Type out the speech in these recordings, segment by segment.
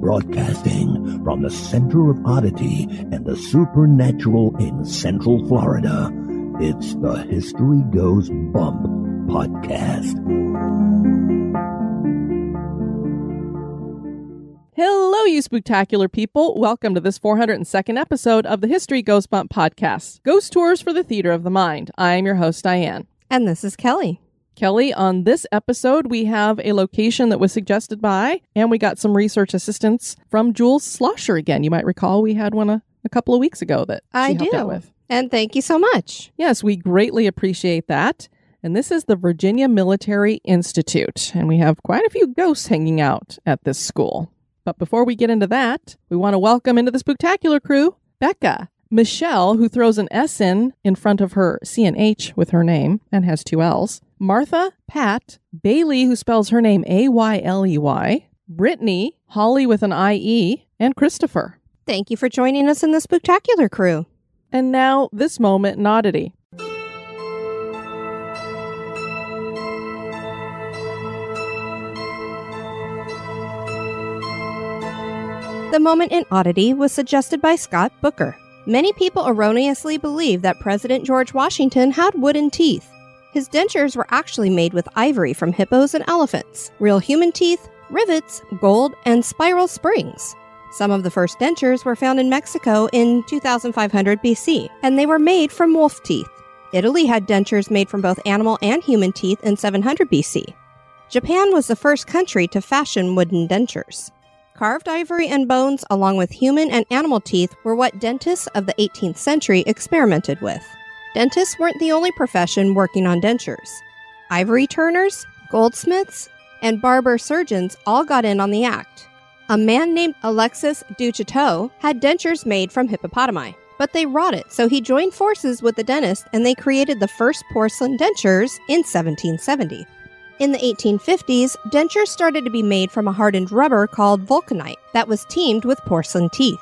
Broadcasting from the center of oddity and the supernatural in Central Florida, it's the History Goes Bump podcast. Hello, you spectacular people. Welcome to this 402nd episode of the History Goes Bump podcast Ghost Tours for the Theater of the Mind. I am your host, Diane. And this is Kelly. Kelly, on this episode, we have a location that was suggested by, and we got some research assistance from Jules Slosher again. You might recall we had one a, a couple of weeks ago that I do. And thank you so much. Yes, we greatly appreciate that. And this is the Virginia Military Institute, and we have quite a few ghosts hanging out at this school. But before we get into that, we want to welcome into the spectacular crew Becca, Michelle, who throws an S in in front of her C and H with her name and has two L's, Martha, Pat, Bailey, who spells her name A Y L E Y, Brittany, Holly with an I E, and Christopher. Thank you for joining us in the spectacular crew. And now, this moment in oddity. The moment in oddity was suggested by Scott Booker. Many people erroneously believe that President George Washington had wooden teeth. His dentures were actually made with ivory from hippos and elephants, real human teeth, rivets, gold, and spiral springs. Some of the first dentures were found in Mexico in 2500 BC, and they were made from wolf teeth. Italy had dentures made from both animal and human teeth in 700 BC. Japan was the first country to fashion wooden dentures. Carved ivory and bones, along with human and animal teeth, were what dentists of the 18th century experimented with. Dentists weren't the only profession working on dentures. Ivory turners, goldsmiths, and barber surgeons all got in on the act. A man named Alexis Duchateau had dentures made from hippopotami, but they rotted, so he joined forces with the dentist and they created the first porcelain dentures in 1770. In the 1850s, dentures started to be made from a hardened rubber called vulcanite that was teamed with porcelain teeth.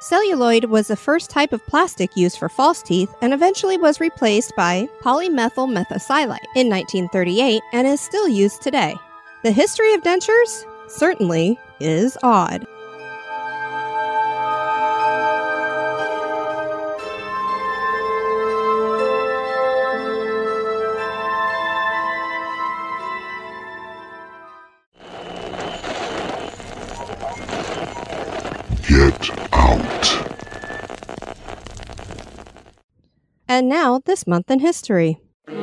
Celluloid was the first type of plastic used for false teeth and eventually was replaced by polymethyl methacrylate in 1938 and is still used today. The history of dentures certainly is odd. Now, this month in history. In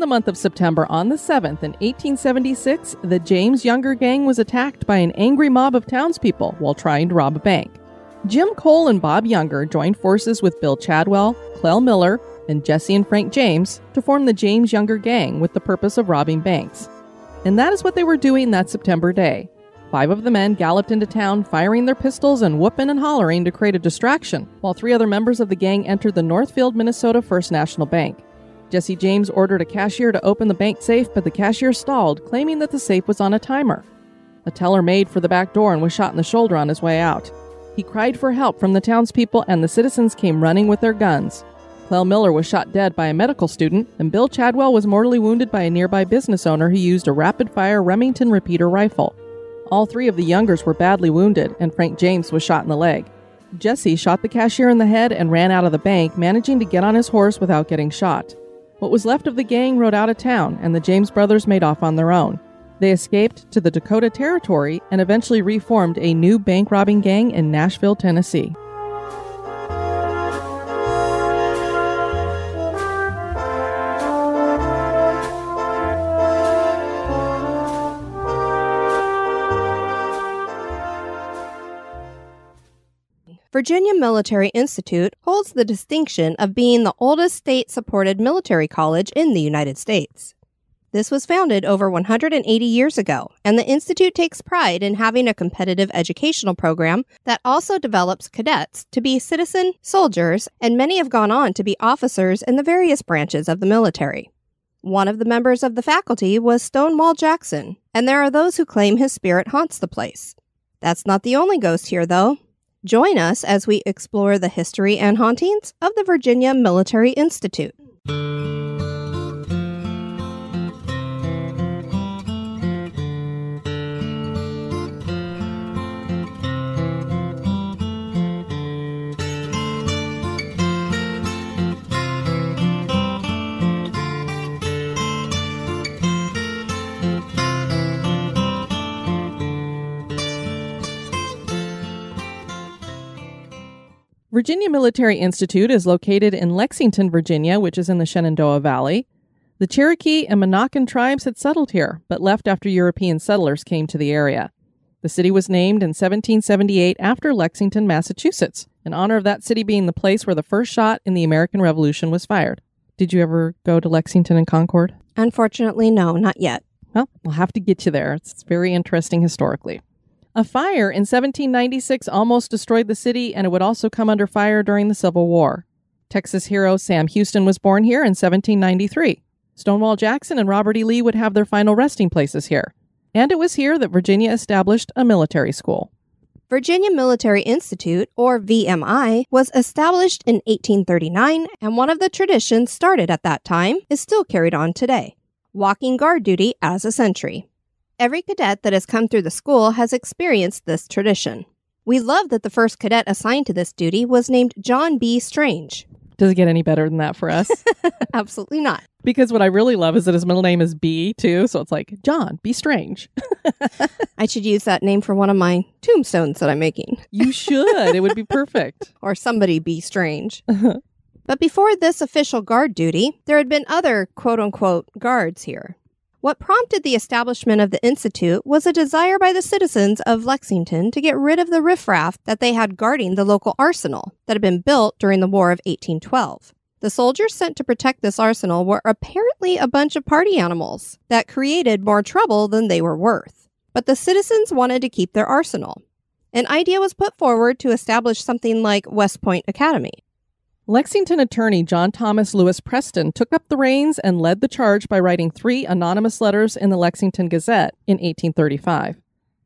the month of September on the 7th in 1876, the James Younger Gang was attacked by an angry mob of townspeople while trying to rob a bank. Jim Cole and Bob Younger joined forces with Bill Chadwell, Clell Miller, and Jesse and Frank James to form the James Younger Gang with the purpose of robbing banks. And that is what they were doing that September day. Five of the men galloped into town, firing their pistols and whooping and hollering to create a distraction, while three other members of the gang entered the Northfield, Minnesota First National Bank. Jesse James ordered a cashier to open the bank safe, but the cashier stalled, claiming that the safe was on a timer. A teller made for the back door and was shot in the shoulder on his way out. He cried for help from the townspeople, and the citizens came running with their guns. Clell Miller was shot dead by a medical student, and Bill Chadwell was mortally wounded by a nearby business owner who used a rapid fire Remington repeater rifle. All three of the Youngers were badly wounded, and Frank James was shot in the leg. Jesse shot the cashier in the head and ran out of the bank, managing to get on his horse without getting shot. What was left of the gang rode out of town, and the James brothers made off on their own. They escaped to the Dakota Territory and eventually reformed a new bank robbing gang in Nashville, Tennessee. Virginia Military Institute holds the distinction of being the oldest state supported military college in the United States. This was founded over 180 years ago, and the Institute takes pride in having a competitive educational program that also develops cadets to be citizen soldiers, and many have gone on to be officers in the various branches of the military. One of the members of the faculty was Stonewall Jackson, and there are those who claim his spirit haunts the place. That's not the only ghost here, though. Join us as we explore the history and hauntings of the Virginia Military Institute. Virginia Military Institute is located in Lexington, Virginia, which is in the Shenandoah Valley. The Cherokee and Monacan tribes had settled here, but left after European settlers came to the area. The city was named in 1778 after Lexington, Massachusetts, in honor of that city being the place where the first shot in the American Revolution was fired. Did you ever go to Lexington and Concord? Unfortunately, no, not yet. Well, we'll have to get you there. It's very interesting historically. A fire in 1796 almost destroyed the city, and it would also come under fire during the Civil War. Texas hero Sam Houston was born here in 1793. Stonewall Jackson and Robert E. Lee would have their final resting places here. And it was here that Virginia established a military school. Virginia Military Institute, or VMI, was established in 1839, and one of the traditions started at that time is still carried on today walking guard duty as a sentry. Every cadet that has come through the school has experienced this tradition. We love that the first cadet assigned to this duty was named John B. Strange. Does it get any better than that for us? Absolutely not. because what I really love is that his middle name is B, too. So it's like, John, B strange. I should use that name for one of my tombstones that I'm making, you should. it would be perfect. or somebody be strange. but before this official guard duty, there had been other quote unquote guards here. What prompted the establishment of the Institute was a desire by the citizens of Lexington to get rid of the riffraff that they had guarding the local arsenal that had been built during the War of 1812. The soldiers sent to protect this arsenal were apparently a bunch of party animals that created more trouble than they were worth. But the citizens wanted to keep their arsenal. An idea was put forward to establish something like West Point Academy. Lexington attorney John Thomas Lewis Preston took up the reins and led the charge by writing three anonymous letters in the Lexington Gazette in 1835.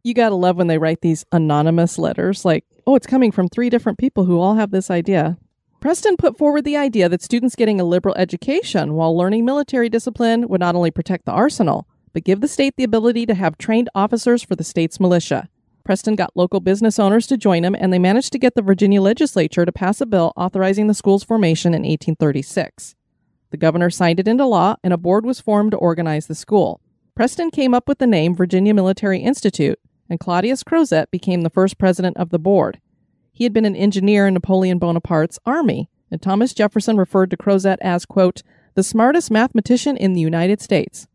You gotta love when they write these anonymous letters, like, oh, it's coming from three different people who all have this idea. Preston put forward the idea that students getting a liberal education while learning military discipline would not only protect the arsenal, but give the state the ability to have trained officers for the state's militia. Preston got local business owners to join him, and they managed to get the Virginia legislature to pass a bill authorizing the school's formation in 1836. The governor signed it into law, and a board was formed to organize the school. Preston came up with the name Virginia Military Institute, and Claudius Crozet became the first president of the board. He had been an engineer in Napoleon Bonaparte's army, and Thomas Jefferson referred to Crozet as, quote, the smartest mathematician in the United States.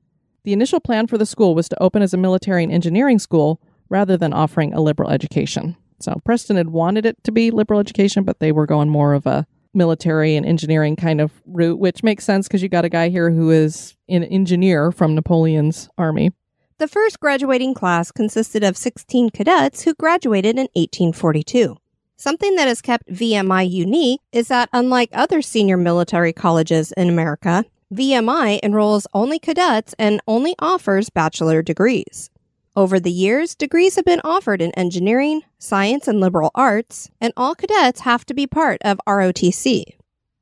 The initial plan for the school was to open as a military and engineering school, rather than offering a liberal education. So Preston had wanted it to be liberal education, but they were going more of a military and engineering kind of route, which makes sense because you got a guy here who is an engineer from Napoleon's army. The first graduating class consisted of 16 cadets who graduated in 1842. Something that has kept VMI unique is that, unlike other senior military colleges in America, VMI enrolls only cadets and only offers bachelor degrees. Over the years, degrees have been offered in engineering, science, and liberal arts, and all cadets have to be part of ROTC.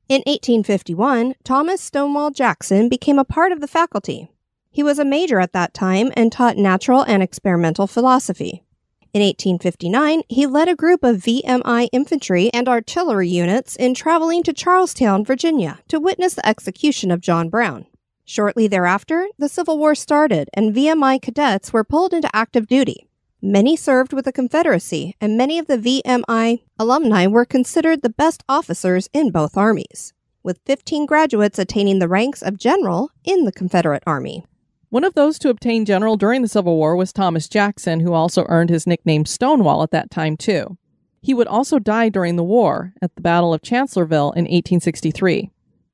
In 1851, Thomas Stonewall Jackson became a part of the faculty. He was a major at that time and taught natural and experimental philosophy. In 1859, he led a group of VMI infantry and artillery units in traveling to Charlestown, Virginia, to witness the execution of John Brown. Shortly thereafter, the Civil War started and VMI cadets were pulled into active duty. Many served with the Confederacy, and many of the VMI alumni were considered the best officers in both armies, with 15 graduates attaining the ranks of general in the Confederate Army. One of those to obtain general during the Civil War was Thomas Jackson, who also earned his nickname Stonewall at that time, too. He would also die during the war at the Battle of Chancellorsville in 1863.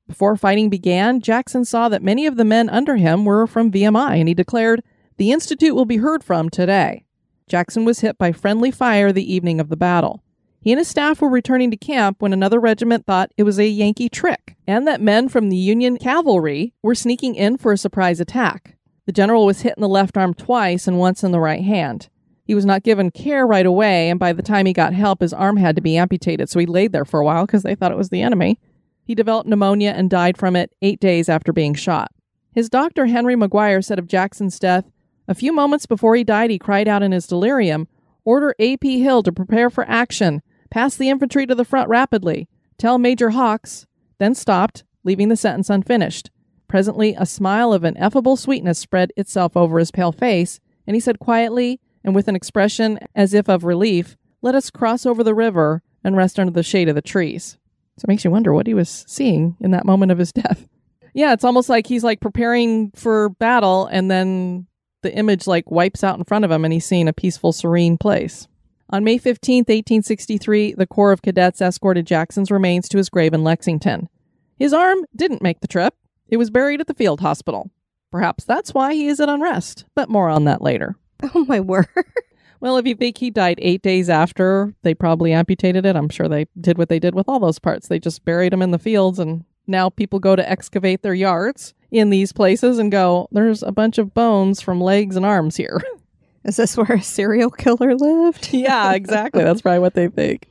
Before fighting began, Jackson saw that many of the men under him were from VMI and he declared, The Institute will be heard from today. Jackson was hit by friendly fire the evening of the battle. He and his staff were returning to camp when another regiment thought it was a Yankee trick and that men from the Union cavalry were sneaking in for a surprise attack. The general was hit in the left arm twice and once in the right hand. He was not given care right away, and by the time he got help, his arm had to be amputated, so he laid there for a while because they thought it was the enemy. He developed pneumonia and died from it eight days after being shot. His doctor, Henry McGuire, said of Jackson's death a few moments before he died, he cried out in his delirium, Order A.P. Hill to prepare for action. Pass the infantry to the front rapidly. Tell Major Hawks. Then stopped, leaving the sentence unfinished. Presently, a smile of ineffable sweetness spread itself over his pale face, and he said quietly and with an expression as if of relief, Let us cross over the river and rest under the shade of the trees. So it makes you wonder what he was seeing in that moment of his death. Yeah, it's almost like he's like preparing for battle and then the image like wipes out in front of him and he's seeing a peaceful, serene place. On May 15, 1863, the Corps of Cadets escorted Jackson's remains to his grave in Lexington. His arm didn't make the trip. It was buried at the field hospital. Perhaps that's why he is at unrest, but more on that later. Oh my word. Well, if you think he died eight days after they probably amputated it, I'm sure they did what they did with all those parts. They just buried him in the fields, and now people go to excavate their yards in these places and go, there's a bunch of bones from legs and arms here. Is this where a serial killer lived? yeah, exactly. That's probably what they think.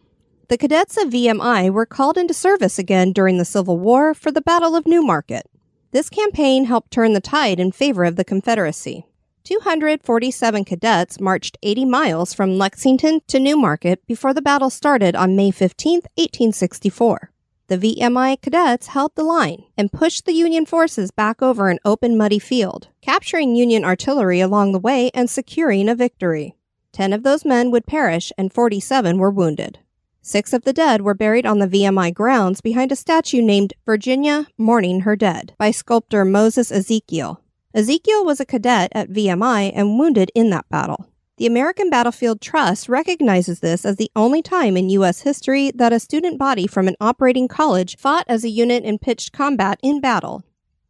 The cadets of VMI were called into service again during the Civil War for the Battle of New Market. This campaign helped turn the tide in favor of the Confederacy. 247 cadets marched 80 miles from Lexington to New Market before the battle started on May 15, 1864. The VMI cadets held the line and pushed the Union forces back over an open, muddy field, capturing Union artillery along the way and securing a victory. Ten of those men would perish and 47 were wounded. Six of the dead were buried on the VMI grounds behind a statue named Virginia Mourning Her Dead by sculptor Moses Ezekiel. Ezekiel was a cadet at VMI and wounded in that battle. The American Battlefield Trust recognizes this as the only time in U.S. history that a student body from an operating college fought as a unit in pitched combat in battle.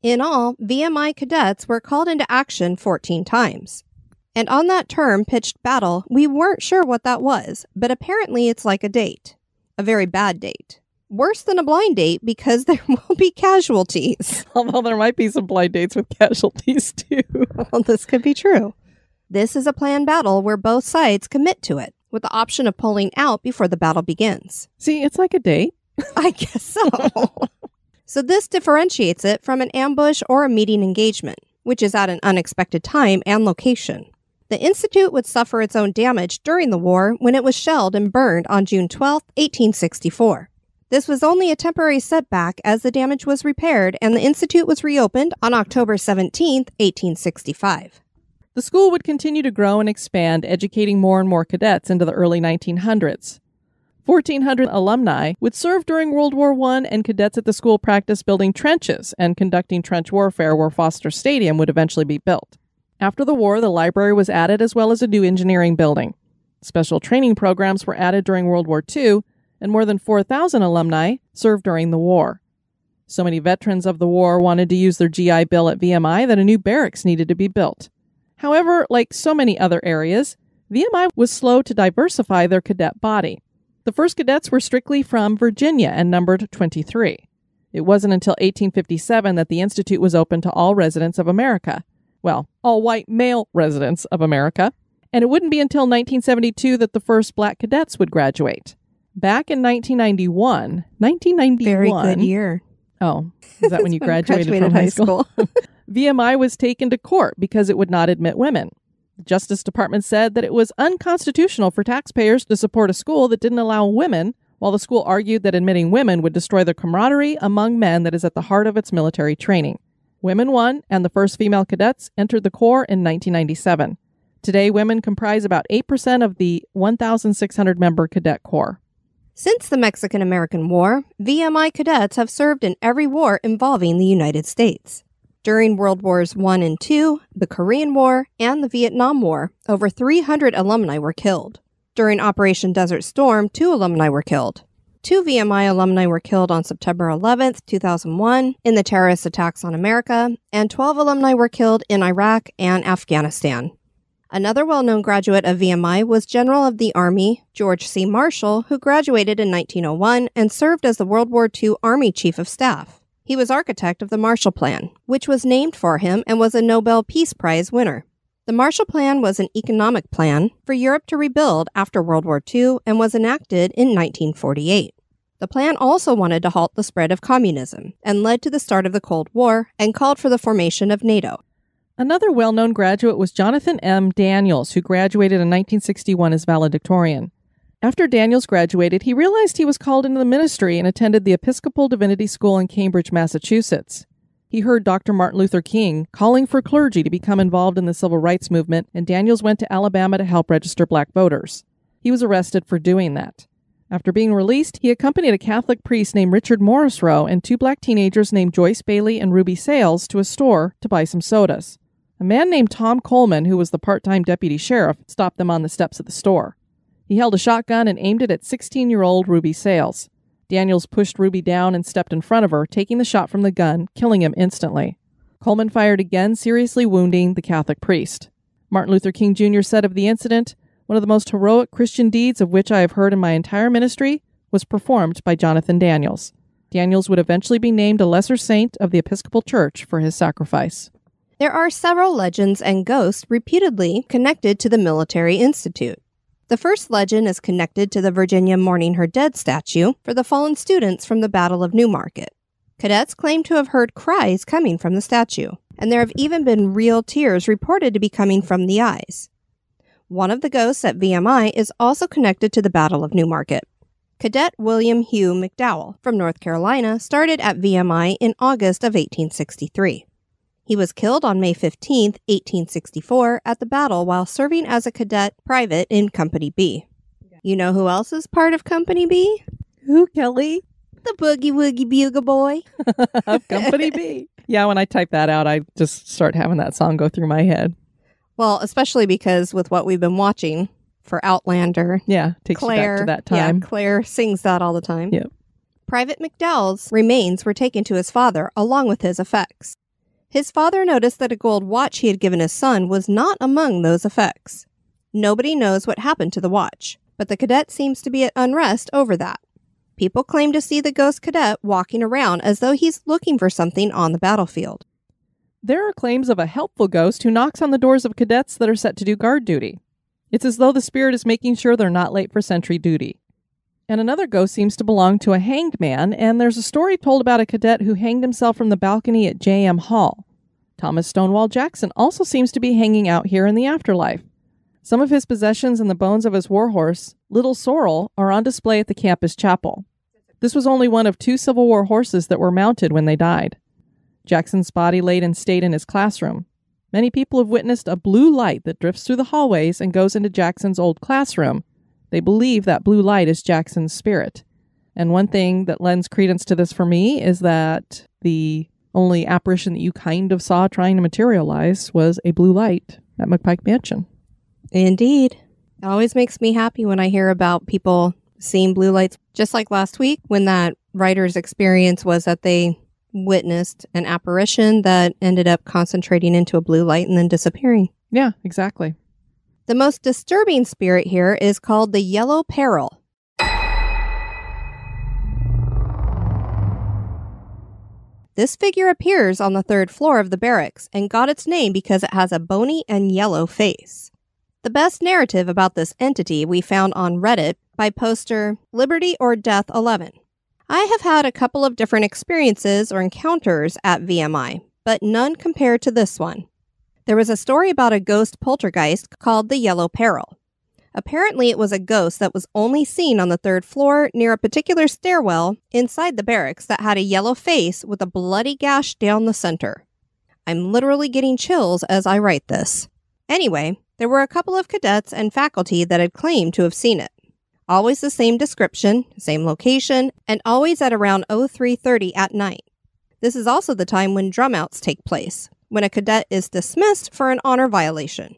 In all, VMI cadets were called into action 14 times. And on that term, pitched battle, we weren't sure what that was, but apparently it's like a date. A very bad date. Worse than a blind date because there will be casualties. Although there might be some blind dates with casualties too. Well, this could be true. This is a planned battle where both sides commit to it, with the option of pulling out before the battle begins. See, it's like a date. I guess so. so, this differentiates it from an ambush or a meeting engagement, which is at an unexpected time and location. The Institute would suffer its own damage during the war when it was shelled and burned on June 12, 1864. This was only a temporary setback as the damage was repaired and the Institute was reopened on October 17, 1865. The school would continue to grow and expand, educating more and more cadets into the early 1900s. 1,400 alumni would serve during World War I, and cadets at the school practiced building trenches and conducting trench warfare where Foster Stadium would eventually be built. After the war, the library was added as well as a new engineering building. Special training programs were added during World War II, and more than 4,000 alumni served during the war. So many veterans of the war wanted to use their GI Bill at VMI that a new barracks needed to be built. However, like so many other areas, VMI was slow to diversify their cadet body. The first cadets were strictly from Virginia and numbered 23. It wasn't until 1857 that the Institute was open to all residents of America. Well, all white male residents of America. And it wouldn't be until 1972 that the first black cadets would graduate. Back in 1991, 1991. Very good year. Oh, is that when you I graduated, from high school? VMI was taken to court because it would not admit women. The Justice Department said that it was unconstitutional for taxpayers to support a school that didn't allow women, while the school argued that admitting women would destroy the camaraderie among men that is at the heart of its military training. Women won, and the first female cadets entered the Corps in 1997. Today, women comprise about 8% of the 1,600 member Cadet Corps. Since the Mexican American War, VMI cadets have served in every war involving the United States. During World Wars I and II, the Korean War, and the Vietnam War, over 300 alumni were killed. During Operation Desert Storm, two alumni were killed. Two VMI alumni were killed on September 11, 2001, in the terrorist attacks on America, and 12 alumni were killed in Iraq and Afghanistan. Another well known graduate of VMI was General of the Army George C. Marshall, who graduated in 1901 and served as the World War II Army Chief of Staff. He was architect of the Marshall Plan, which was named for him and was a Nobel Peace Prize winner. The Marshall Plan was an economic plan for Europe to rebuild after World War II and was enacted in 1948. The plan also wanted to halt the spread of communism and led to the start of the Cold War and called for the formation of NATO. Another well known graduate was Jonathan M. Daniels, who graduated in 1961 as valedictorian. After Daniels graduated, he realized he was called into the ministry and attended the Episcopal Divinity School in Cambridge, Massachusetts. He heard Dr. Martin Luther King calling for clergy to become involved in the civil rights movement, and Daniels went to Alabama to help register black voters. He was arrested for doing that. After being released, he accompanied a Catholic priest named Richard Morrisroe and two black teenagers named Joyce Bailey and Ruby Sales to a store to buy some sodas. A man named Tom Coleman, who was the part time deputy sheriff, stopped them on the steps of the store. He held a shotgun and aimed it at 16 year old Ruby Sales. Daniels pushed Ruby down and stepped in front of her, taking the shot from the gun, killing him instantly. Coleman fired again, seriously wounding the Catholic priest. Martin Luther King Jr. said of the incident, One of the most heroic Christian deeds of which I have heard in my entire ministry was performed by Jonathan Daniels. Daniels would eventually be named a lesser saint of the Episcopal Church for his sacrifice. There are several legends and ghosts repeatedly connected to the Military Institute. The first legend is connected to the Virginia Mourning Her Dead statue for the fallen students from the Battle of New Market. Cadets claim to have heard cries coming from the statue, and there have even been real tears reported to be coming from the eyes. One of the ghosts at VMI is also connected to the Battle of New Market. Cadet William Hugh McDowell from North Carolina started at VMI in August of 1863. He was killed on May 15, 1864, at the battle while serving as a cadet private in Company B. You know who else is part of Company B? Who, Kelly? The Boogie Woogie Bugle Boy. of Company B. Yeah, when I type that out, I just start having that song go through my head. Well, especially because with what we've been watching for Outlander, Yeah, takes Claire, you back to that time. yeah, Claire sings that all the time. Yep. Private McDowell's remains were taken to his father along with his effects. His father noticed that a gold watch he had given his son was not among those effects. Nobody knows what happened to the watch, but the cadet seems to be at unrest over that. People claim to see the ghost cadet walking around as though he's looking for something on the battlefield. There are claims of a helpful ghost who knocks on the doors of cadets that are set to do guard duty. It's as though the spirit is making sure they're not late for sentry duty. And another ghost seems to belong to a hanged man, and there's a story told about a cadet who hanged himself from the balcony at J.M. Hall. Thomas Stonewall Jackson also seems to be hanging out here in the afterlife. Some of his possessions and the bones of his warhorse, Little Sorrel, are on display at the campus chapel. This was only one of two Civil War horses that were mounted when they died. Jackson's body laid in state in his classroom. Many people have witnessed a blue light that drifts through the hallways and goes into Jackson's old classroom. They believe that blue light is Jackson's spirit. And one thing that lends credence to this for me is that the only apparition that you kind of saw trying to materialize was a blue light at McPike Mansion. Indeed. It always makes me happy when I hear about people seeing blue lights, just like last week when that writer's experience was that they witnessed an apparition that ended up concentrating into a blue light and then disappearing. Yeah, exactly. The most disturbing spirit here is called the Yellow Peril. This figure appears on the third floor of the barracks and got its name because it has a bony and yellow face. The best narrative about this entity we found on Reddit by poster Liberty or Death 11. I have had a couple of different experiences or encounters at VMI, but none compared to this one. There was a story about a ghost poltergeist called the Yellow Peril. Apparently, it was a ghost that was only seen on the third floor near a particular stairwell inside the barracks that had a yellow face with a bloody gash down the center. I'm literally getting chills as I write this. Anyway, there were a couple of cadets and faculty that had claimed to have seen it. Always the same description, same location, and always at around 0330 at night. This is also the time when drumouts take place, when a cadet is dismissed for an honor violation.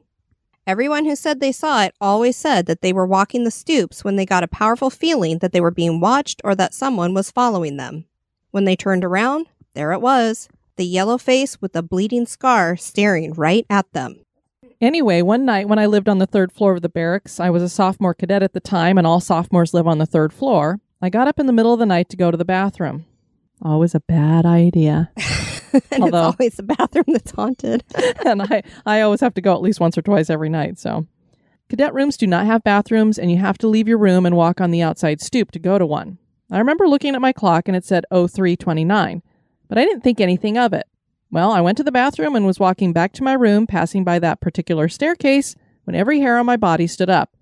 Everyone who said they saw it always said that they were walking the stoops when they got a powerful feeling that they were being watched or that someone was following them. When they turned around, there it was the yellow face with the bleeding scar staring right at them. Anyway, one night when I lived on the third floor of the barracks, I was a sophomore cadet at the time, and all sophomores live on the third floor. I got up in the middle of the night to go to the bathroom. Always a bad idea. and Although- it's always the bathroom that's haunted. and I, I always have to go at least once or twice every night. So, cadet rooms do not have bathrooms, and you have to leave your room and walk on the outside stoop to go to one. I remember looking at my clock and it said 0329, but I didn't think anything of it. Well, I went to the bathroom and was walking back to my room, passing by that particular staircase, when every hair on my body stood up.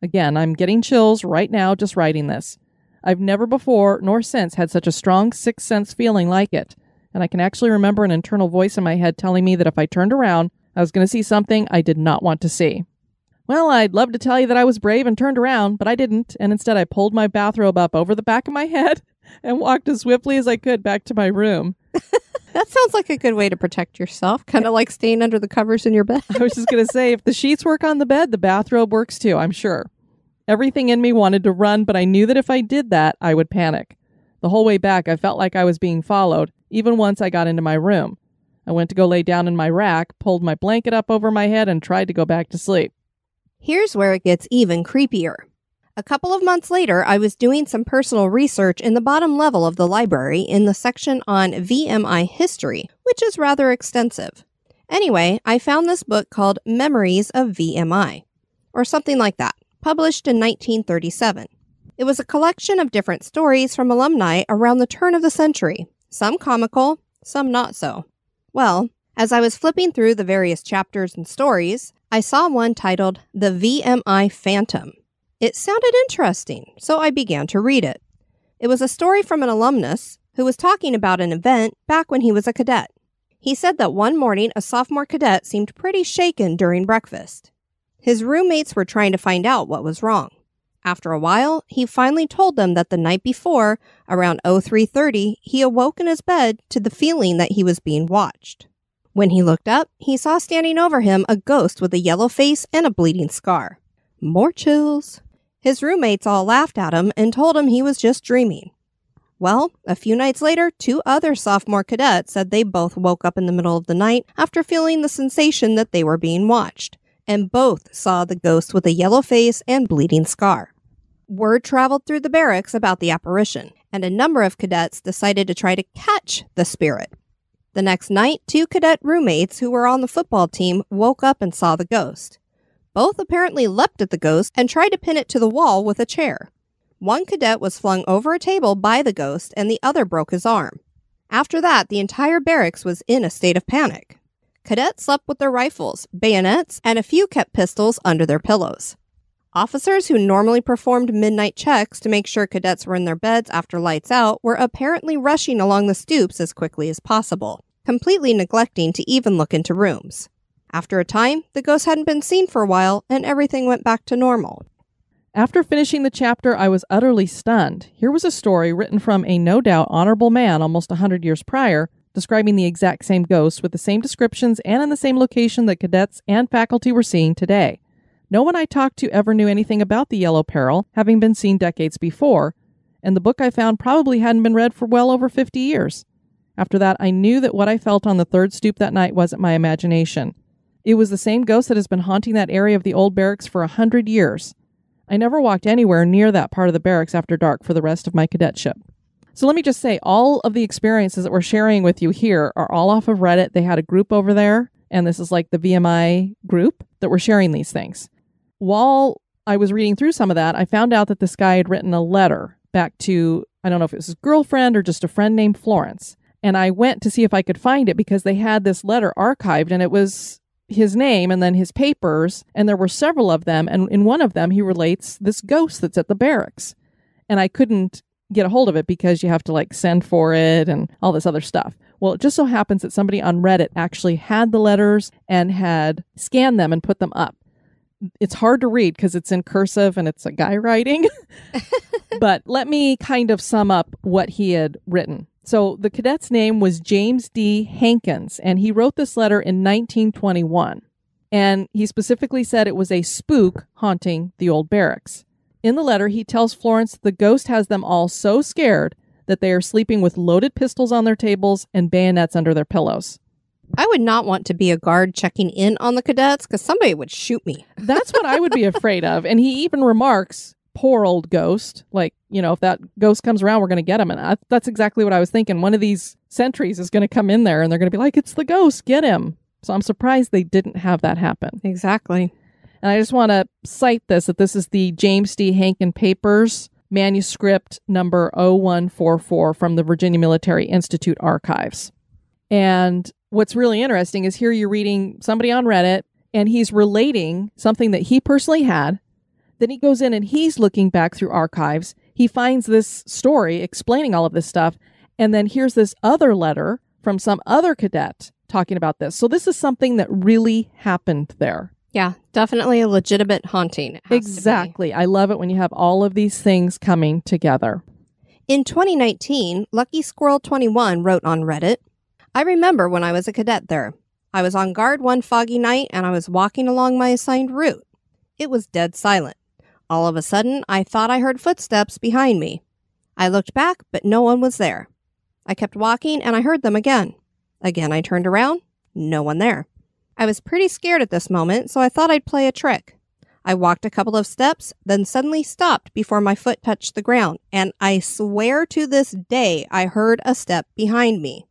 Again, I'm getting chills right now just writing this. I've never before nor since had such a strong sixth sense feeling like it and I can actually remember an internal voice in my head telling me that if I turned around, I was going to see something I did not want to see. Well, I'd love to tell you that I was brave and turned around, but I didn't, and instead I pulled my bathrobe up over the back of my head and walked as swiftly as I could back to my room. That sounds like a good way to protect yourself, kind of like staying under the covers in your bed. I was just going to say, if the sheets work on the bed, the bathrobe works too, I'm sure. Everything in me wanted to run, but I knew that if I did that, I would panic. The whole way back, I felt like I was being followed, even once I got into my room. I went to go lay down in my rack, pulled my blanket up over my head, and tried to go back to sleep. Here's where it gets even creepier. A couple of months later, I was doing some personal research in the bottom level of the library in the section on VMI history, which is rather extensive. Anyway, I found this book called Memories of VMI, or something like that, published in 1937. It was a collection of different stories from alumni around the turn of the century, some comical, some not so. Well, as I was flipping through the various chapters and stories, I saw one titled The VMI Phantom. It sounded interesting, so I began to read it. It was a story from an alumnus who was talking about an event back when he was a cadet. He said that one morning a sophomore cadet seemed pretty shaken during breakfast. His roommates were trying to find out what was wrong. After a while, he finally told them that the night before, around 0330, he awoke in his bed to the feeling that he was being watched. When he looked up, he saw standing over him a ghost with a yellow face and a bleeding scar. More chills. His roommates all laughed at him and told him he was just dreaming. Well, a few nights later, two other sophomore cadets said they both woke up in the middle of the night after feeling the sensation that they were being watched, and both saw the ghost with a yellow face and bleeding scar. Word traveled through the barracks about the apparition, and a number of cadets decided to try to catch the spirit. The next night, two cadet roommates who were on the football team woke up and saw the ghost. Both apparently leapt at the ghost and tried to pin it to the wall with a chair. One cadet was flung over a table by the ghost, and the other broke his arm. After that, the entire barracks was in a state of panic. Cadets slept with their rifles, bayonets, and a few kept pistols under their pillows. Officers who normally performed midnight checks to make sure cadets were in their beds after lights out were apparently rushing along the stoops as quickly as possible, completely neglecting to even look into rooms. After a time, the ghost hadn't been seen for a while and everything went back to normal. After finishing the chapter, I was utterly stunned. Here was a story written from a no doubt honorable man almost a hundred years prior, describing the exact same ghost with the same descriptions and in the same location that cadets and faculty were seeing today. No one I talked to ever knew anything about the Yellow Peril, having been seen decades before, and the book I found probably hadn't been read for well over 50 years. After that, I knew that what I felt on the third stoop that night wasn't my imagination. It was the same ghost that has been haunting that area of the old barracks for a hundred years. I never walked anywhere near that part of the barracks after dark for the rest of my cadetship. So let me just say, all of the experiences that we're sharing with you here are all off of Reddit. They had a group over there, and this is like the VMI group that we're sharing these things. While I was reading through some of that, I found out that this guy had written a letter back to, I don't know if it was his girlfriend or just a friend named Florence. And I went to see if I could find it because they had this letter archived and it was his name and then his papers. And there were several of them. And in one of them, he relates this ghost that's at the barracks. And I couldn't get a hold of it because you have to like send for it and all this other stuff. Well, it just so happens that somebody on Reddit actually had the letters and had scanned them and put them up. It's hard to read because it's in cursive and it's a guy writing. but let me kind of sum up what he had written. So the cadet's name was James D. Hankins, and he wrote this letter in 1921. And he specifically said it was a spook haunting the old barracks. In the letter, he tells Florence the ghost has them all so scared that they are sleeping with loaded pistols on their tables and bayonets under their pillows. I would not want to be a guard checking in on the cadets because somebody would shoot me. That's what I would be afraid of. And he even remarks, poor old ghost. Like, you know, if that ghost comes around, we're going to get him. And I, that's exactly what I was thinking. One of these sentries is going to come in there and they're going to be like, it's the ghost, get him. So I'm surprised they didn't have that happen. Exactly. And I just want to cite this that this is the James D. Hankin Papers manuscript number 0144 from the Virginia Military Institute archives. And what's really interesting is here you're reading somebody on Reddit and he's relating something that he personally had. Then he goes in and he's looking back through archives. He finds this story explaining all of this stuff. And then here's this other letter from some other cadet talking about this. So this is something that really happened there. Yeah, definitely a legitimate haunting. Exactly. I love it when you have all of these things coming together. In 2019, Lucky Squirrel 21 wrote on Reddit I remember when I was a cadet there. I was on guard one foggy night and I was walking along my assigned route. It was dead silent. All of a sudden, I thought I heard footsteps behind me. I looked back, but no one was there. I kept walking and I heard them again. Again, I turned around. No one there. I was pretty scared at this moment, so I thought I'd play a trick. I walked a couple of steps, then suddenly stopped before my foot touched the ground, and I swear to this day I heard a step behind me.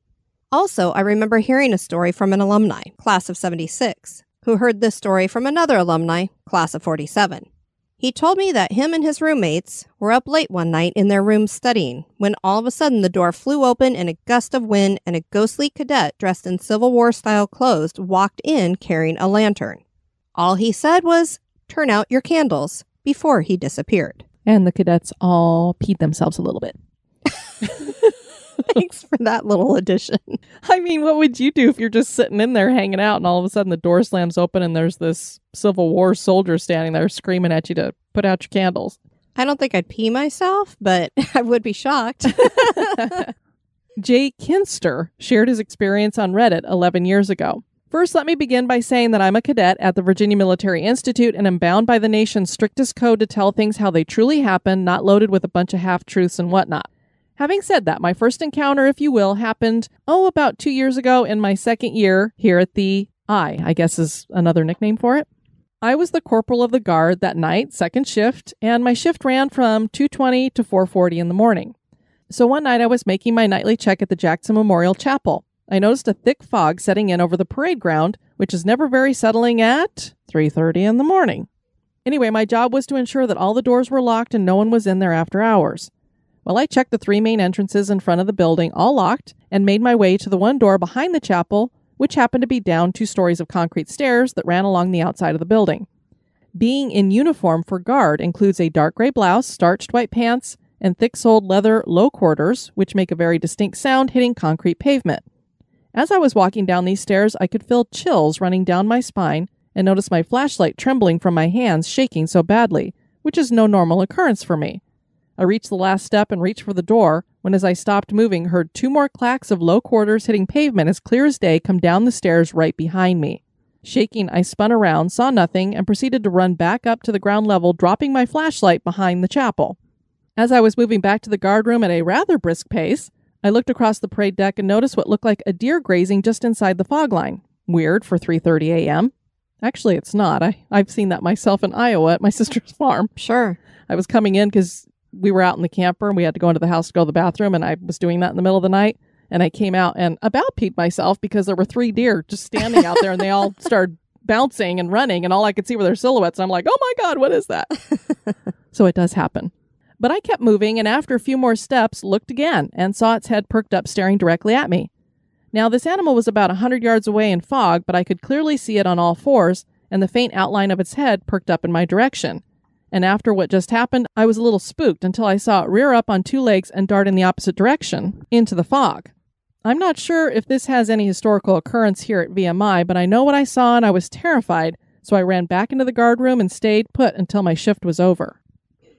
Also, I remember hearing a story from an alumni, class of 76, who heard this story from another alumni, class of 47. He told me that him and his roommates were up late one night in their room studying when all of a sudden the door flew open in a gust of wind and a ghostly cadet dressed in Civil War style clothes walked in carrying a lantern. All he said was, Turn out your candles, before he disappeared. And the cadets all peed themselves a little bit. Thanks for that little addition. I mean, what would you do if you're just sitting in there hanging out and all of a sudden the door slams open and there's this Civil War soldier standing there screaming at you to put out your candles? I don't think I'd pee myself, but I would be shocked. Jay Kinster shared his experience on Reddit 11 years ago. First, let me begin by saying that I'm a cadet at the Virginia Military Institute and am bound by the nation's strictest code to tell things how they truly happen, not loaded with a bunch of half truths and whatnot. Having said that, my first encounter, if you will, happened, oh, about two years ago in my second year here at the I, I guess is another nickname for it. I was the corporal of the guard that night, second shift, and my shift ran from 2:20 to 4:40 in the morning. So one night I was making my nightly check at the Jackson Memorial Chapel. I noticed a thick fog setting in over the parade ground, which is never very settling at 3:30 in the morning. Anyway, my job was to ensure that all the doors were locked and no one was in there after hours. Well, I checked the three main entrances in front of the building, all locked, and made my way to the one door behind the chapel, which happened to be down two stories of concrete stairs that ran along the outside of the building. Being in uniform for guard includes a dark gray blouse, starched white pants, and thick soled leather low quarters, which make a very distinct sound hitting concrete pavement. As I was walking down these stairs, I could feel chills running down my spine and notice my flashlight trembling from my hands shaking so badly, which is no normal occurrence for me. I reached the last step and reached for the door when, as I stopped moving, heard two more clacks of low quarters hitting pavement as clear as day come down the stairs right behind me. Shaking, I spun around, saw nothing, and proceeded to run back up to the ground level, dropping my flashlight behind the chapel. As I was moving back to the guard room at a rather brisk pace, I looked across the parade deck and noticed what looked like a deer grazing just inside the fog line. Weird for 3:30 a.m. Actually, it's not. I I've seen that myself in Iowa at my sister's farm. Sure. I was coming in cuz we were out in the camper and we had to go into the house to go to the bathroom and I was doing that in the middle of the night and I came out and about peed myself because there were three deer just standing out there and they all started bouncing and running and all I could see were their silhouettes. and I'm like, "Oh my god, what is that?" so it does happen. But I kept moving and after a few more steps looked again and saw its head perked up staring directly at me. Now this animal was about a 100 yards away in fog, but I could clearly see it on all fours and the faint outline of its head perked up in my direction and after what just happened, I was a little spooked until I saw it rear up on two legs and dart in the opposite direction, into the fog. I'm not sure if this has any historical occurrence here at VMI, but I know what I saw and I was terrified, so I ran back into the guard room and stayed put until my shift was over.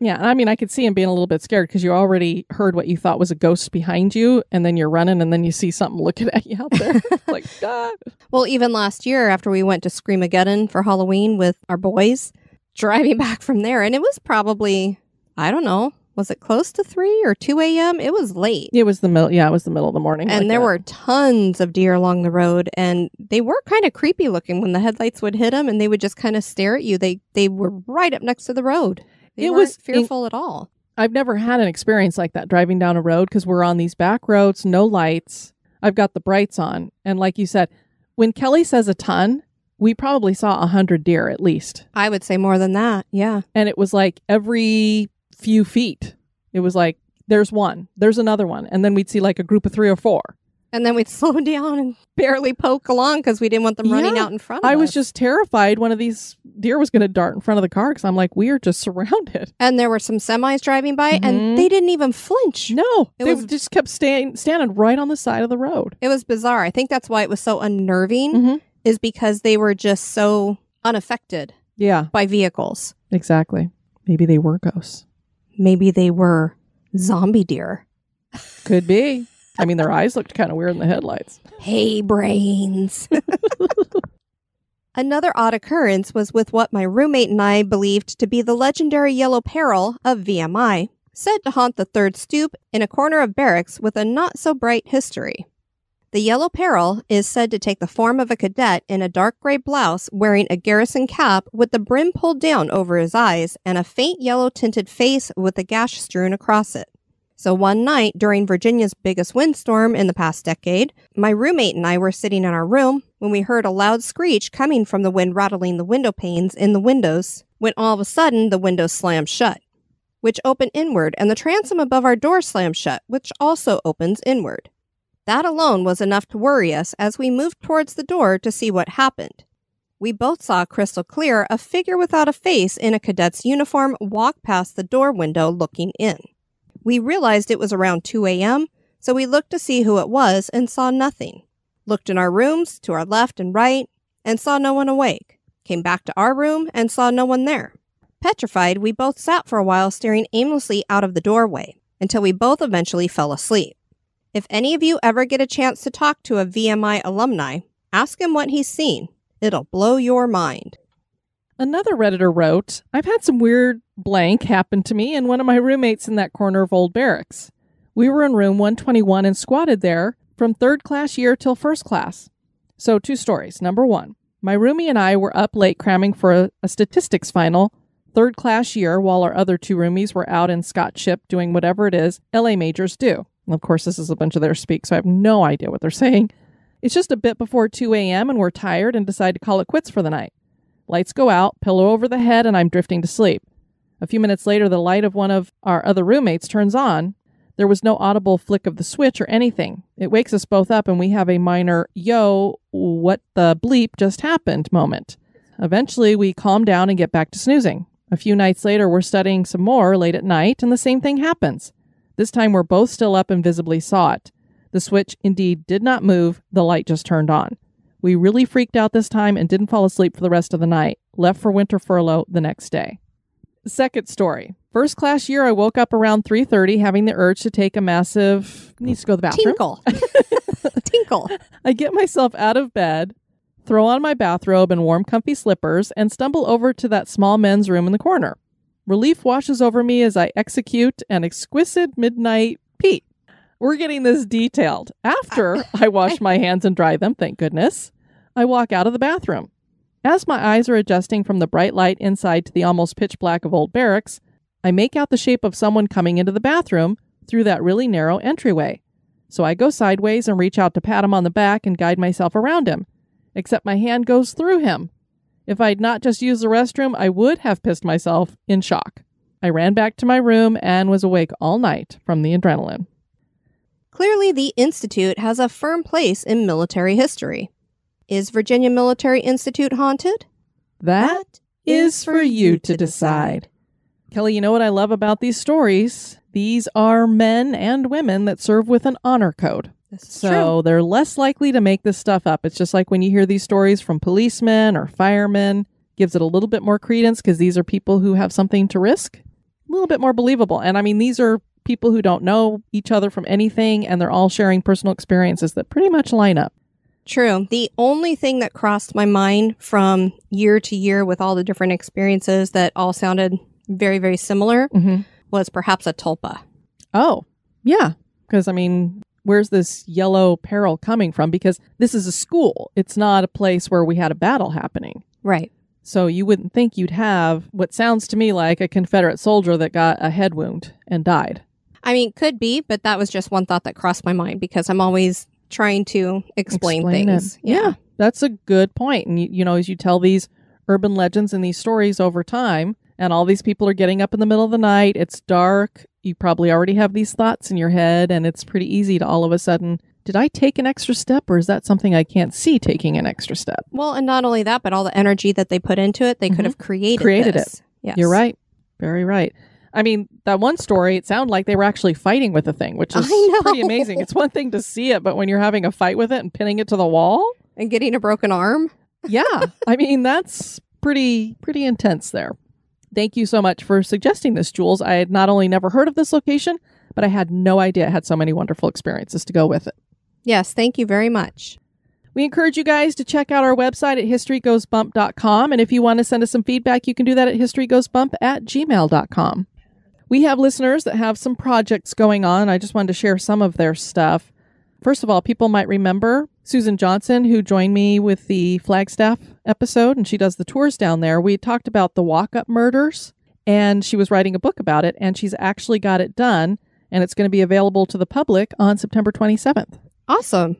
Yeah, I mean, I could see him being a little bit scared because you already heard what you thought was a ghost behind you, and then you're running, and then you see something looking at you out there. like, God. Well, even last year after we went to Screamageddon for Halloween with our boys, driving back from there, and it was probably, I don't know, was it close to 3 or 2 a.m.? It was late. It was the middle. Yeah, it was the middle of the morning. And like there that. were tons of deer along the road, and they were kind of creepy looking when the headlights would hit them, and they would just kind of stare at you. They they were right up next to the road. They It was fearful at all. I've never had an experience like that driving down a road because we're on these back roads, no lights. I've got the brights on. And like you said, when Kelly says a ton, we probably saw a hundred deer at least. I would say more than that. Yeah. And it was like every few feet, it was like, there's one, there's another one. And then we'd see like a group of three or four. And then we'd slow down and barely poke along because we didn't want them running Yeah. out in front of us. I was just terrified one of these deer was going to dart in front of the car because I'm like, we are just surrounded. And there were some semis driving by, Mhm. and they didn't even flinch. No, It they was- just kept staying, standing right on the side of the road. It was bizarre. I think that's why it was so unnerving, Mhm. Is because they were just so unaffected Yeah, by vehicles. exactly. Maybe they were ghosts. Maybe they were zombie deer. Could be. I mean, their eyes looked kind of weird in the headlights. Hey, brains. Another odd occurrence was with what my roommate and I believed to be the legendary yellow peril of VMI, said to haunt the third stoop in a corner of barracks with a not so bright history. The yellow peril is said to take the form of a cadet in a dark gray blouse wearing a garrison cap with the brim pulled down over his eyes and a faint yellow tinted face with a gash strewn across it. So one night during Virginia's biggest windstorm in the past decade, my roommate and I were sitting in our room when we heard a loud screech coming from the wind rattling the window panes in the windows, when all of a sudden the windows slammed shut, which opened inward, and the transom above our door slammed shut, which also opens inward. That alone was enough to worry us as we moved towards the door to see what happened. We both saw crystal clear a figure without a face in a cadet's uniform walk past the door window looking in. We realized it was around 2 a.m., so we looked to see who it was and saw nothing. Looked in our rooms, to our left and right, and saw no one awake. Came back to our room and saw no one there. Petrified, we both sat for a while staring aimlessly out of the doorway until we both eventually fell asleep. If any of you ever get a chance to talk to a VMI alumni, ask him what he's seen. It'll blow your mind. Another Redditor wrote, I've had some weird blank happen to me and one of my roommates in that corner of old barracks. We were in room 121 and squatted there from third class year till first class. So, two stories. Number one, my roomie and I were up late cramming for a, a statistics final, third class year, while our other two roomies were out in Scott Shipp doing whatever it is LA majors do. Of course, this is a bunch of their speak, so I have no idea what they're saying. It's just a bit before 2 a.m., and we're tired and decide to call it quits for the night. Lights go out, pillow over the head, and I'm drifting to sleep. A few minutes later, the light of one of our other roommates turns on. There was no audible flick of the switch or anything. It wakes us both up, and we have a minor, yo, what the bleep just happened moment. Eventually, we calm down and get back to snoozing. A few nights later, we're studying some more late at night, and the same thing happens. This time, we're both still up and visibly saw it. The switch indeed did not move, the light just turned on. We really freaked out this time and didn't fall asleep for the rest of the night. Left for winter furlough the next day. Second story. First class year I woke up around 3:30 having the urge to take a massive needs to go to the bathroom. Tinkle. Tinkle. I get myself out of bed, throw on my bathrobe and warm comfy slippers and stumble over to that small men's room in the corner. Relief washes over me as I execute an exquisite midnight pee. We're getting this detailed. After I wash my hands and dry them, thank goodness, I walk out of the bathroom. As my eyes are adjusting from the bright light inside to the almost pitch black of old barracks, I make out the shape of someone coming into the bathroom through that really narrow entryway. So I go sideways and reach out to pat him on the back and guide myself around him, except my hand goes through him. If I'd not just used the restroom, I would have pissed myself in shock. I ran back to my room and was awake all night from the adrenaline. Clearly, the Institute has a firm place in military history. Is Virginia Military Institute haunted? That is for you to decide. Kelly, you know what I love about these stories? These are men and women that serve with an honor code. So they're less likely to make this stuff up. It's just like when you hear these stories from policemen or firemen, gives it a little bit more credence because these are people who have something to risk. A little bit more believable. And I mean, these are people who don't know each other from anything, and they're all sharing personal experiences that pretty much line up. True. The only thing that crossed my mind from year to year with all the different experiences that all sounded very, very similar Mm-hmm. was perhaps a tulpa. Oh, yeah. Because, I mean, where's this yellow peril coming from? Because this is a school, it's not a place where we had a battle happening. Right. So you wouldn't think you'd have what sounds to me like a Confederate soldier that got a head wound and died. I mean, could be, but that was just one thought that crossed my mind because I'm always trying to explain, Explain things. it. Yeah. That's a good point. And, you, you know, as you tell these urban legends and these stories over time, and all these people are getting up in the middle of the night, it's dark, you probably already have these thoughts in your head, and it's pretty easy to all of a sudden, did I take an extra step, or is that something I can't see taking an extra step? Well, and not only that, but all the energy that they put into it, they Mhm. could have created Created this. Yes. You're right. Very right. I mean, that one story, it sounded like they were actually fighting with the thing, which is pretty amazing. It's one thing to see it, but when you're having a fight with it and pinning it to the wall, And getting a broken arm. yeah. I mean, that's pretty pretty intense there. Thank you so much for suggesting this, Jules. I had not only never heard of this location, but I had no idea it had so many wonderful experiences to go with it. Yes, thank you very much. We encourage you guys to check out our website at historygoesbump.com. And if you want to send us some feedback, you can do that at historygoesbump at gmail.com. We have listeners that have some projects going on. I just wanted to share some of their stuff. First of all, people might remember Susan Johnson, who joined me with the Flagstaff episode, and she does the tours down there. We talked about the walk up murders, and she was writing a book about it, and she's actually got it done, and it's going to be available to the public on September 27th. Awesome.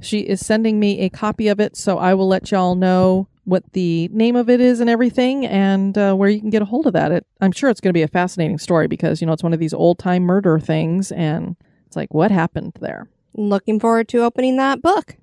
She is sending me a copy of it, so I will let y'all know what the name of it is and everything, and uh, where you can get a hold of that. It, I'm sure it's going to be a fascinating story because you know it's one of these old time murder things, and it's like what happened there. Looking forward to opening that book.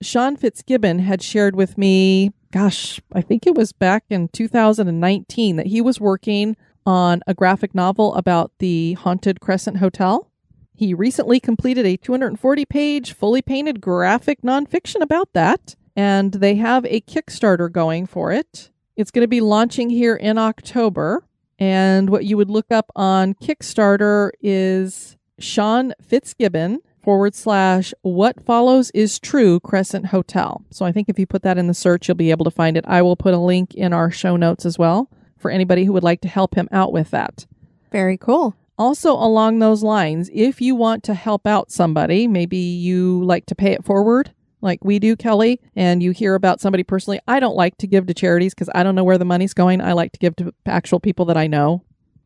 Sean Fitzgibbon had shared with me, gosh, I think it was back in 2019 that he was working on a graphic novel about the haunted Crescent Hotel. He recently completed a 240 page, fully painted graphic nonfiction about that, and they have a Kickstarter going for it. It's going to be launching here in October. And what you would look up on Kickstarter is Sean Fitzgibbon forward slash what follows is true Crescent Hotel. So I think if you put that in the search, you'll be able to find it. I will put a link in our show notes as well for anybody who would like to help him out with that. Very cool. Also, along those lines, if you want to help out somebody, maybe you like to pay it forward, like we do, Kelly, and you hear about somebody personally. I don't like to give to charities because I don't know where the money's going. I like to give to actual people that I know.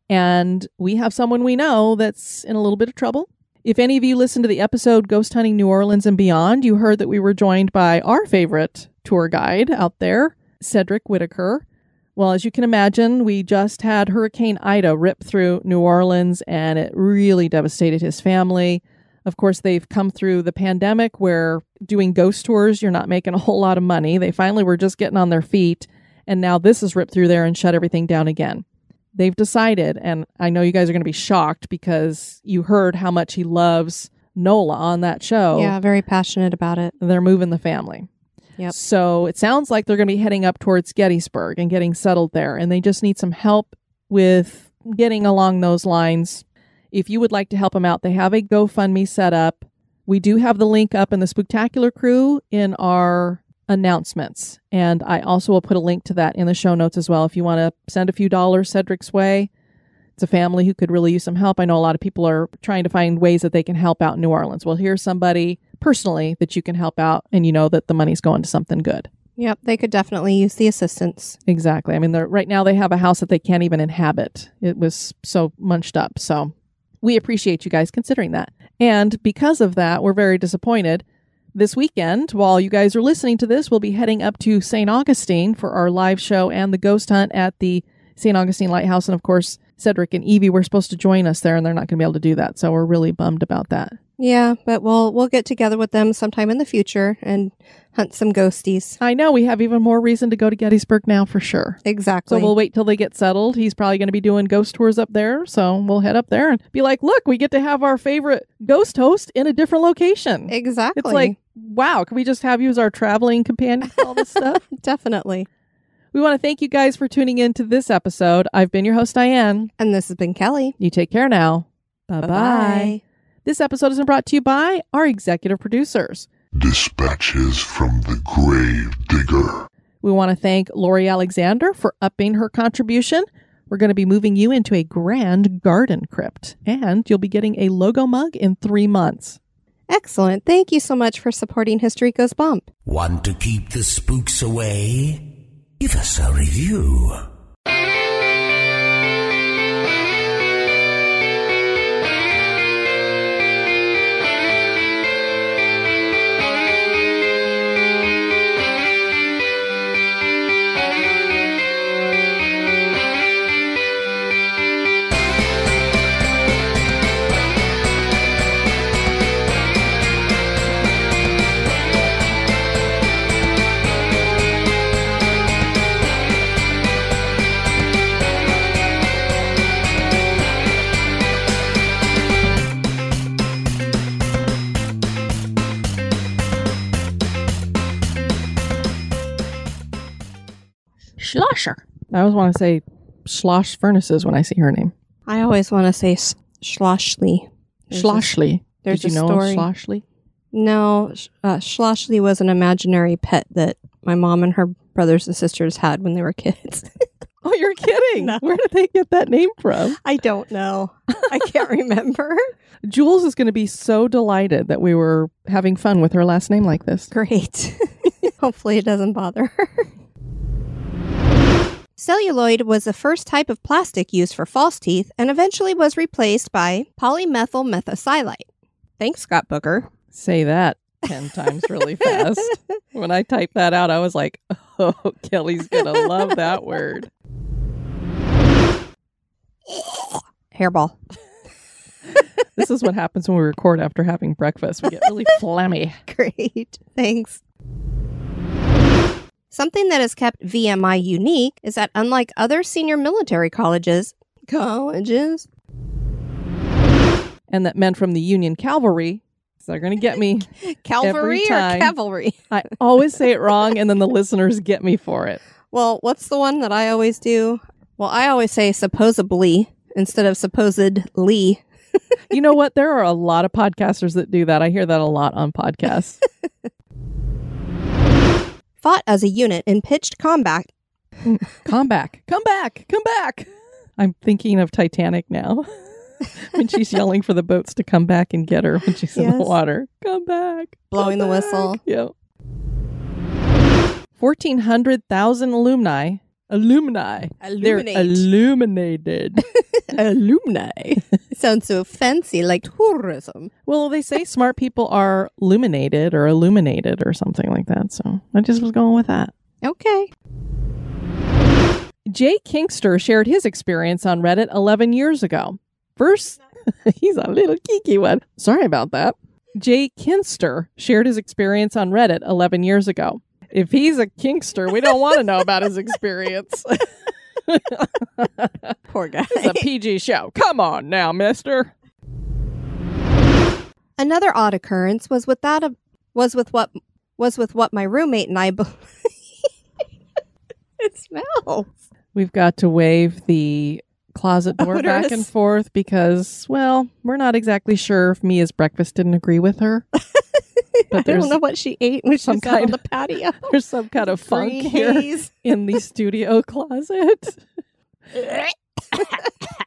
And we have someone we know that's in a little bit of trouble. If any of you listened to the episode Ghost Hunting New Orleans and Beyond, you heard that we were joined by our favorite tour guide out there, Cedric Whitaker. Well, as you can imagine, we just had Hurricane Ida rip through New Orleans and it really devastated his family. Of course, they've come through the pandemic where doing ghost tours, you're not making a whole lot of money. They finally were just getting on their feet, and now this has ripped through there and shut everything down again. They've decided, and I know you guys are going to be shocked because you heard how much he loves Nola on that show. Yeah, very passionate about it. They're moving the family. Yep. So it sounds like they're going to be heading up towards Gettysburg and getting settled there. And they just need some help with getting along those lines. If you would like to help them out, they have a GoFundMe set up. We do have the link up in the Spooktacular crew in our announcements. And I also will put a link to that in the show notes as well. If you want to send a few dollars Cedric's way, it's a family who could really use some help. I know a lot of people are trying to find ways that they can help out in New Orleans. Well, here's somebody personally that you can help out and you know that the money's going to something good. Yep, they could definitely use the assistance. Exactly. I mean, they're, right now they have a house that they can't even inhabit. It was so munched up. So we appreciate you guys considering that. And because of that, we're very disappointed. This weekend, while you guys are listening to this, we'll be heading up to St. Augustine for our live show and the ghost hunt at the St. Augustine Lighthouse. And of course, Cedric and Evie were supposed to join us there, and they're not going to be able to do that. So we're really bummed about that. Yeah, but we'll we'll get together with them sometime in the future and hunt some ghosties. I know we have even more reason to go to Gettysburg now for sure. Exactly. So we'll wait till they get settled. He's probably going to be doing ghost tours up there. So we'll head up there and be like, look, we get to have our favorite ghost host in a different location. exactly. It's like, wow, can we just have you as our traveling companion for all this stuff? definitely. We want to thank you guys for tuning in to this episode. I've been your host, Diane. And this has been Kelly. You take care now. Bye bye. Bye-bye. This episode is brought to you by our executive producers. Dispatches from the Grave Digger. We want to thank Lori Alexander for upping her contribution. We're going to be moving you into a grand garden crypt, and you'll be getting a logo mug in three months. Excellent. Thank you so much for supporting History Goes Bump. Want to keep the spooks away? Give us a review. Schlosser. I always want to say Schloss Furnaces when I see her name. I always want to say s- Schlossley. There's a- Schlossley. there's Did you a know story. Schlossley? No, Sh- uh, Schlossley was an imaginary pet that my mom and her brothers and sisters had when they were kids. Oh, you're kidding. No. Where did they get that name from? I don't know. I can't remember. Jules is going to be so delighted that we were having fun with her last name like this. Great. Hopefully, it doesn't bother her. Celluloid was the first type of plastic used for false teeth and eventually was replaced by polymethyl methacrylate. Thanks, Scott Booker. Say that 10 times really fast. when I typed that out, I was like, oh, Kelly's going to love that word. Hairball. This is what happens when we record after having breakfast. We get really phlegmy. Great. Thanks. Something that has kept VMI unique is that unlike other senior military colleges, colleges, And that men from the Union Cavalry, so they're going to get me. cavalry or cavalry? I always say it wrong, and then the listeners get me for it. Well, what's the one that I always do? Well, I always say supposedly instead of supposedly. You know what? There are a lot of podcasters that do that. I hear that a lot on podcasts. Fought as a unit in pitched combat. come back. Come back. Come back. I'm thinking of Titanic now. when she's yelling for the boats to come back and get her when she's in the water. Come back. Blowing Come the whistle. Yep. 1,400,000 alumni. Alumni. They're illuminated. Alumni. Sounds so fancy, like tourism. well, they say smart people are illuminated or illuminated or something like that. So I just was going with that. Okay. Jay Kingster shared his experience on Reddit 11 years ago. First, he's a little geeky one. Sorry about that. Jay Kinster shared his experience on Reddit 11 years ago. If he's a Kingster, we don't want to know about his experience. Poor guy. it's a PG show. Come on now, mister. Another odd occurrence was with that of, was with what was with what my roommate and I. Be- it smells. We've got to wave the closet door back and forth because, well, we're not exactly sure if Mia's breakfast didn't agree with her. I there's- don't know what she ate when she some was on the patio. There's some kind of funk Green here haze. in the studio closet.